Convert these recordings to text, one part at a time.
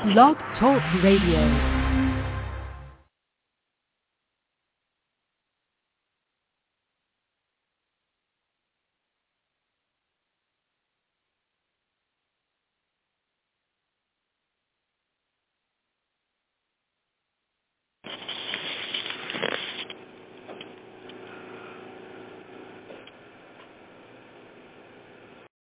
Blog Talk Radio.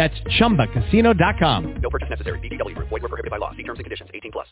That's ChumbaCasino.com. No purchase necessary. VGW. Void were prohibited by law. See terms and conditions. 18 plus.